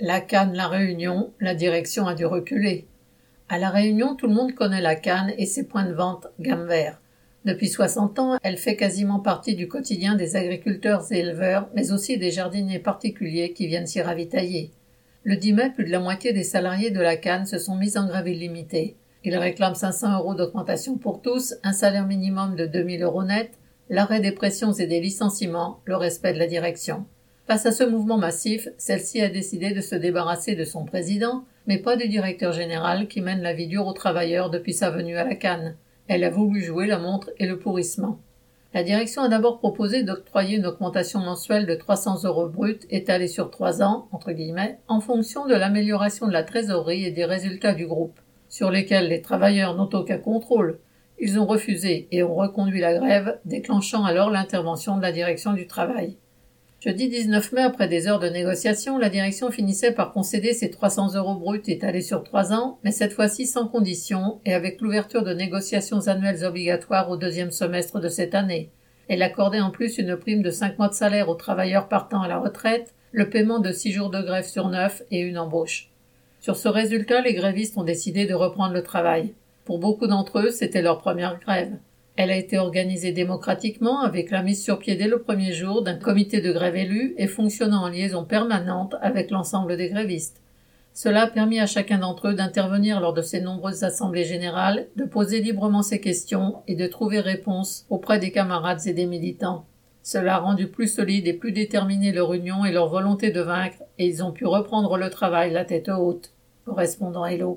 La Cannes, la Réunion, la direction a dû reculer. À la Réunion, tout le monde connaît la Cannes et ses points de vente gamme vert. Depuis 60 ans, elle fait quasiment partie du quotidien des agriculteurs et éleveurs, mais aussi des jardiniers particuliers qui viennent s'y ravitailler. Le 10 mai, plus de la moitié des salariés de la Cannes se sont mis en grève illimitée. Ils réclament 500 euros d'augmentation pour tous, un salaire minimum de 2000 euros net, l'arrêt des pressions et des licenciements, le respect de la direction. Face à ce mouvement massif, celle-ci a décidé de se débarrasser de son président, mais pas du directeur général qui mène la vie dure aux travailleurs depuis sa venue à la Cannes. Elle a voulu jouer la montre et le pourrissement. La direction a d'abord proposé d'octroyer une augmentation mensuelle de 300 euros bruts étalée sur trois ans, entre guillemets, en fonction de l'amélioration de la trésorerie et des résultats du groupe, sur lesquels les travailleurs n'ont aucun contrôle. Ils ont refusé et ont reconduit la grève, déclenchant alors l'intervention de la direction du travail. Jeudi 19 mai, après des heures de négociation, la direction finissait par concéder ses 300 euros bruts étalés sur trois ans, mais cette fois-ci sans condition et avec l'ouverture de négociations annuelles obligatoires au deuxième semestre de cette année. Elle accordait en plus une prime de cinq mois de salaire aux travailleurs partant à la retraite, le paiement de six jours de grève sur neuf et une embauche. Sur ce résultat, les grévistes ont décidé de reprendre le travail. Pour beaucoup d'entre eux, c'était leur première grève. Elle a été organisée démocratiquement avec la mise sur pied dès le premier jour d'un comité de grève élu et fonctionnant en liaison permanente avec l'ensemble des grévistes. Cela a permis à chacun d'entre eux d'intervenir lors de ces nombreuses assemblées générales, de poser librement ses questions et de trouver réponse auprès des camarades et des militants. Cela a rendu plus solide et plus déterminé leur union et leur volonté de vaincre, et ils ont pu reprendre le travail la tête haute. Correspondant Hello.